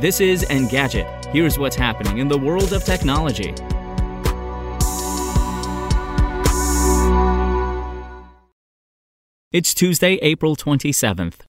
This is Engadget. Here's what's happening in the world of technology. It's Tuesday, April 27th.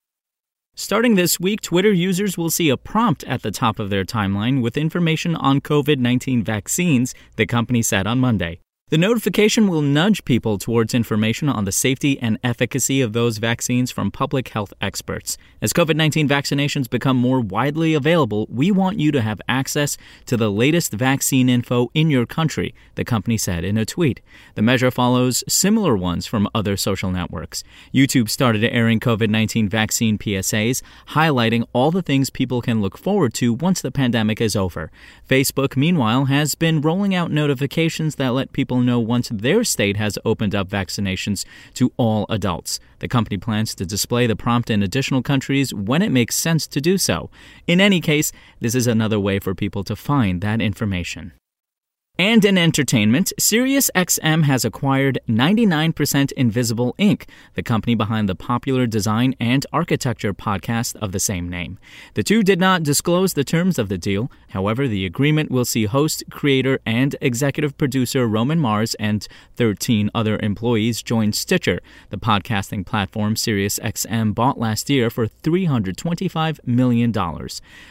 Starting this week, Twitter users will see a prompt at the top of their timeline with information on COVID 19 vaccines, the company said on Monday. The notification will nudge people towards information on the safety and efficacy of those vaccines from public health experts. As COVID 19 vaccinations become more widely available, we want you to have access to the latest vaccine info in your country, the company said in a tweet. The measure follows similar ones from other social networks. YouTube started airing COVID 19 vaccine PSAs, highlighting all the things people can look forward to once the pandemic is over. Facebook, meanwhile, has been rolling out notifications that let people know once their state has opened up vaccinations to all adults. The company plans to display the prompt in additional countries when it makes sense to do so. In any case, this is another way for people to find that information. And in entertainment, SiriusXM has acquired 99% Invisible Inc., the company behind the popular design and architecture podcast of the same name. The two did not disclose the terms of the deal. However, the agreement will see host, creator, and executive producer Roman Mars and 13 other employees join Stitcher, the podcasting platform SiriusXM bought last year for $325 million.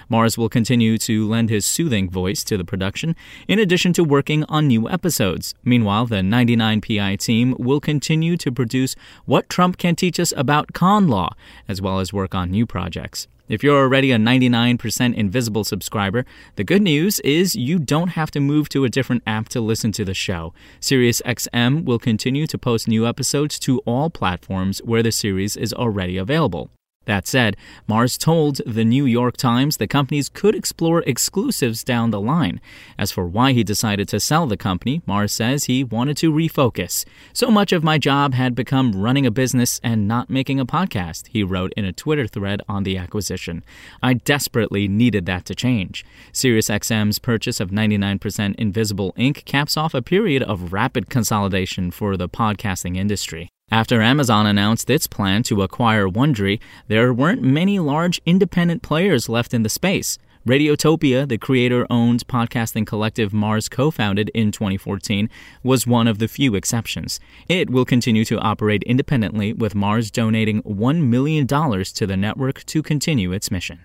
Mars will continue to lend his soothing voice to the production, in addition to working on new episodes. Meanwhile, the 99PI team will continue to produce What Trump Can Teach Us About Con Law, as well as work on new projects. If you're already a 99% Invisible subscriber, the good news is you don't have to move to a different app to listen to the show. SiriusXM will continue to post new episodes to all platforms where the series is already available. That said, Mars told the New York Times the companies could explore exclusives down the line. As for why he decided to sell the company, Mars says he wanted to refocus. So much of my job had become running a business and not making a podcast, he wrote in a Twitter thread on the acquisition. I desperately needed that to change. SiriusXM's purchase of 99% Invisible Inc. caps off a period of rapid consolidation for the podcasting industry. After Amazon announced its plan to acquire Wondery, there weren't many large independent players left in the space. Radiotopia, the creator owned podcasting collective Mars co founded in 2014, was one of the few exceptions. It will continue to operate independently, with Mars donating $1 million to the network to continue its mission.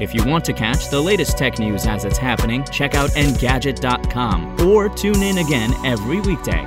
If you want to catch the latest tech news as it's happening, check out Engadget.com or tune in again every weekday.